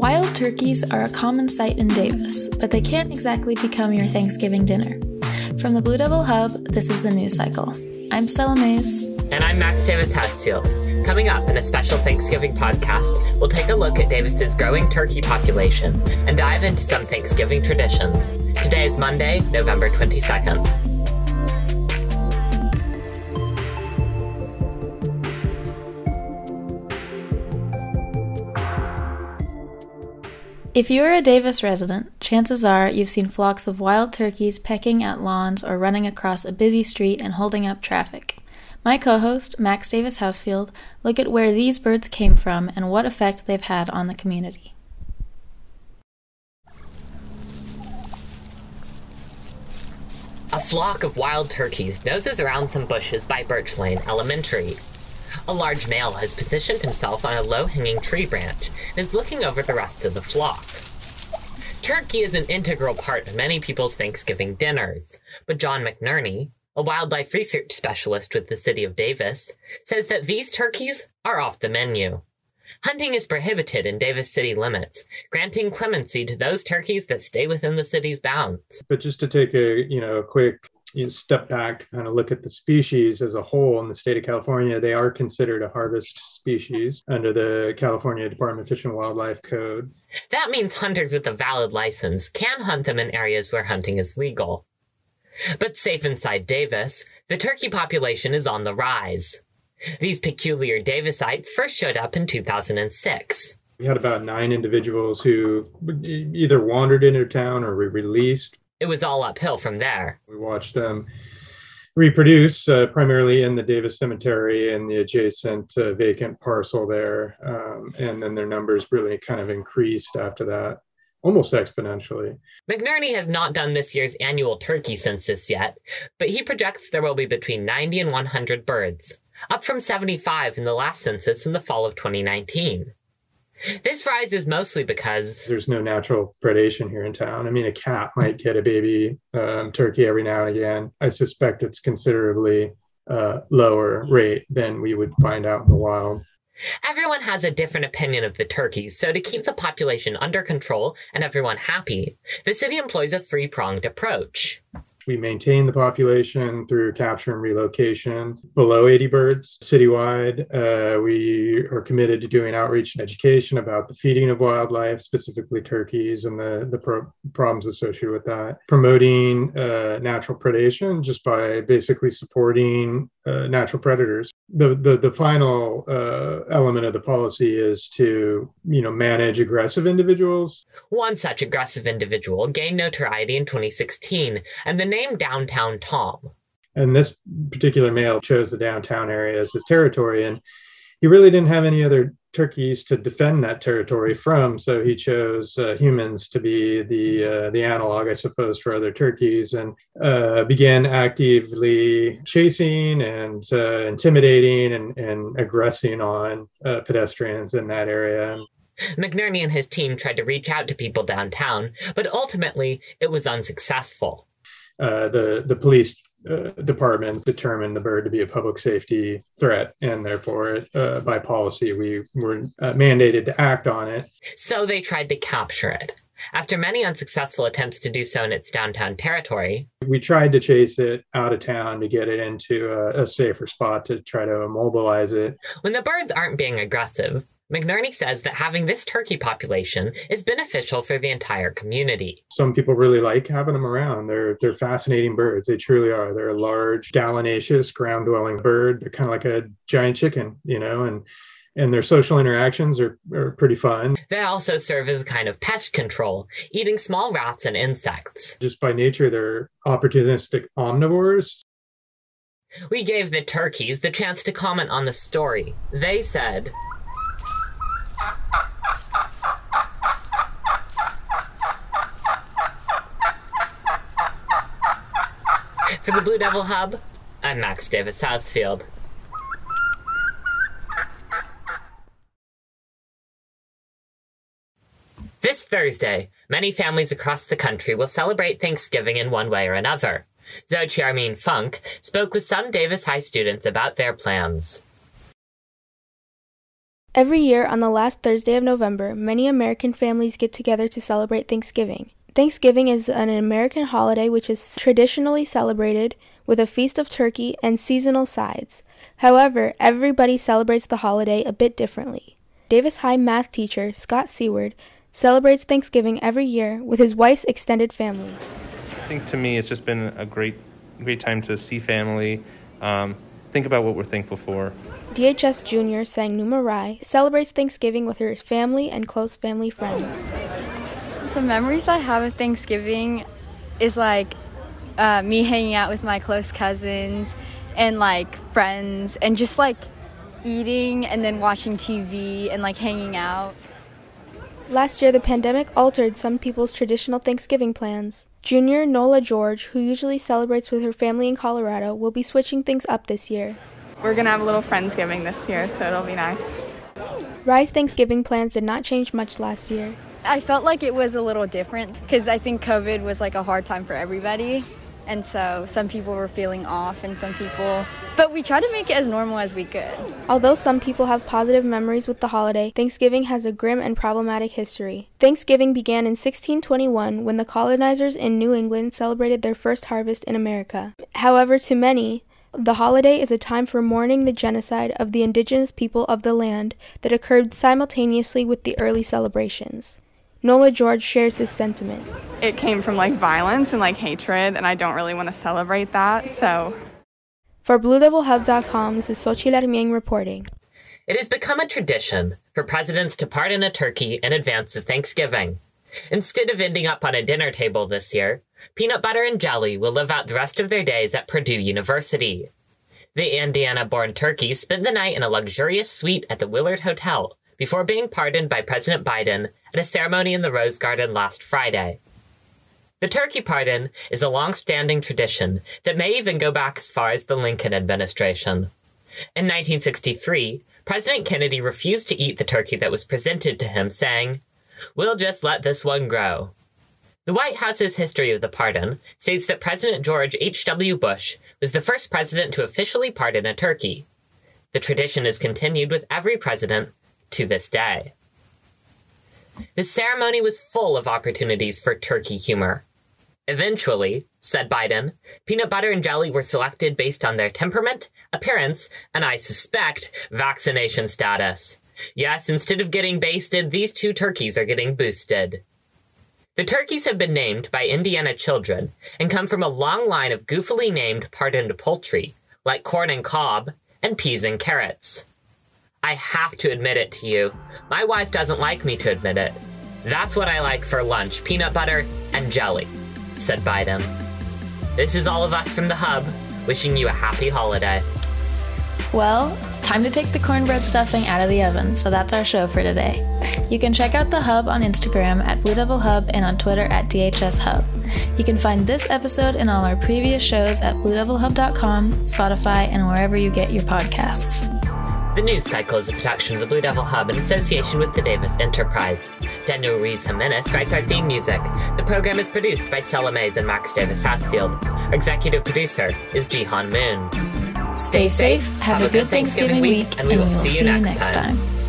Wild turkeys are a common sight in Davis, but they can't exactly become your Thanksgiving dinner. From the Blue Devil Hub, this is the news cycle. I'm Stella Maze. And I'm Max Davis Housefield. Coming up in a special Thanksgiving podcast, we'll take a look at Davis's growing turkey population and dive into some Thanksgiving traditions. Today is Monday, November 22nd. If you are a Davis resident, chances are you've seen flocks of wild turkeys pecking at lawns or running across a busy street and holding up traffic. My co host, Max Davis Housefield, look at where these birds came from and what effect they've had on the community. A flock of wild turkeys noses around some bushes by Birch Lane Elementary. A large male has positioned himself on a low hanging tree branch and is looking over the rest of the flock. Turkey is an integral part of many people's Thanksgiving dinners, but John McNerney, a wildlife research specialist with the city of Davis, says that these turkeys are off the menu. Hunting is prohibited in Davis city limits, granting clemency to those turkeys that stay within the city's bounds. But just to take a you know a quick you know, step back to kind of look at the species as a whole in the state of California, they are considered a harvest species under the California Department of Fish and Wildlife Code. That means hunters with a valid license can hunt them in areas where hunting is legal. But safe inside Davis, the turkey population is on the rise. These peculiar Davisites first showed up in 2006. We had about nine individuals who either wandered into town or were released it was all uphill from there. We watched them reproduce uh, primarily in the Davis Cemetery and the adjacent uh, vacant parcel there. Um, and then their numbers really kind of increased after that, almost exponentially. McNerney has not done this year's annual turkey census yet, but he projects there will be between 90 and 100 birds, up from 75 in the last census in the fall of 2019. This rise is mostly because there's no natural predation here in town. I mean, a cat might get a baby um, turkey every now and again. I suspect it's considerably uh, lower rate than we would find out in the wild. Everyone has a different opinion of the turkeys, so to keep the population under control and everyone happy, the city employs a three pronged approach. We maintain the population through capture and relocation below 80 birds citywide. Uh, we are committed to doing outreach and education about the feeding of wildlife, specifically turkeys, and the, the pro- problems associated with that. Promoting uh, natural predation just by basically supporting uh, natural predators. The, the, the final uh, element of the policy is to you know manage aggressive individuals. One such aggressive individual gained notoriety in 2016, and the name Downtown Tom. And this particular male chose the downtown area as his territory, and he really didn't have any other turkeys to defend that territory from. So he chose uh, humans to be the uh, the analog, I suppose, for other turkeys, and uh, began actively chasing and uh, intimidating and, and aggressing on uh, pedestrians in that area. McNerney and his team tried to reach out to people downtown, but ultimately it was unsuccessful. Uh, the the police uh, department determined the bird to be a public safety threat, and therefore, uh, by policy, we were uh, mandated to act on it. So they tried to capture it. After many unsuccessful attempts to do so in its downtown territory, we tried to chase it out of town to get it into a, a safer spot to try to immobilize it. When the birds aren't being aggressive, McNerney says that having this turkey population is beneficial for the entire community. Some people really like having them around. They're they're fascinating birds. They truly are. They're a large gallinaceous ground-dwelling bird. They're kind of like a giant chicken, you know, and and their social interactions are, are pretty fun. They also serve as a kind of pest control, eating small rats and insects. Just by nature, they're opportunistic omnivores. We gave the turkeys the chance to comment on the story. They said, For the Blue Devil Hub, I'm Max Davis Housefield. This Thursday, many families across the country will celebrate Thanksgiving in one way or another. Zoe Armien Funk spoke with some Davis High students about their plans. Every year on the last Thursday of November, many American families get together to celebrate Thanksgiving. Thanksgiving is an American holiday which is traditionally celebrated with a feast of turkey and seasonal sides. However, everybody celebrates the holiday a bit differently. Davis High math teacher Scott Seward celebrates Thanksgiving every year with his wife's extended family. I think to me it's just been a great, great time to see family, um, think about what we're thankful for. DHS Jr. Sang Numarai celebrates Thanksgiving with her family and close family friends. Some memories I have of Thanksgiving is like uh, me hanging out with my close cousins and like friends and just like eating and then watching TV and like hanging out. Last year, the pandemic altered some people's traditional Thanksgiving plans. Junior Nola George, who usually celebrates with her family in Colorado, will be switching things up this year. We're gonna have a little Friendsgiving this year, so it'll be nice. Rise Thanksgiving plans did not change much last year. I felt like it was a little different because I think COVID was like a hard time for everybody. And so some people were feeling off and some people, but we tried to make it as normal as we could. Although some people have positive memories with the holiday, Thanksgiving has a grim and problematic history. Thanksgiving began in 1621 when the colonizers in New England celebrated their first harvest in America. However, to many, the holiday is a time for mourning the genocide of the indigenous people of the land that occurred simultaneously with the early celebrations. Nola George shares this sentiment. It came from like violence and like hatred, and I don't really want to celebrate that, so. For BlueDevilHub.com, this is Xochitl Armien reporting. It has become a tradition for presidents to pardon a turkey in advance of Thanksgiving. Instead of ending up on a dinner table this year, Peanut Butter and Jelly will live out the rest of their days at Purdue University. The Indiana born turkey spent the night in a luxurious suite at the Willard Hotel before being pardoned by President Biden at a ceremony in the Rose Garden last Friday. The turkey pardon is a long standing tradition that may even go back as far as the Lincoln administration. In 1963, President Kennedy refused to eat the turkey that was presented to him, saying, We'll just let this one grow. The White House's history of the pardon states that President George H.W. Bush was the first president to officially pardon a turkey. The tradition is continued with every president to this day. The ceremony was full of opportunities for turkey humor. Eventually, said Biden, peanut butter and jelly were selected based on their temperament, appearance, and I suspect vaccination status. Yes, instead of getting basted, these two turkeys are getting boosted. The turkeys have been named by Indiana children and come from a long line of goofily named pardoned poultry, like corn and cob and peas and carrots. I have to admit it to you. My wife doesn't like me to admit it. That's what I like for lunch peanut butter and jelly, said Biden. This is all of us from the Hub, wishing you a happy holiday. Well, time to take the cornbread stuffing out of the oven, so that's our show for today. You can check out the Hub on Instagram at Blue Devil Hub and on Twitter at DHS Hub. You can find this episode and all our previous shows at BlueDevilHub.com, Spotify, and wherever you get your podcasts. The news cycle is a production of the Blue Devil Hub in association with the Davis Enterprise. Daniel Ruiz Jimenez writes our theme music. The program is produced by Stella Maze and Max Davis Housefield. Our executive producer is Jihan Moon. Stay safe, have, a good Thanksgiving, week, and we will see you next time.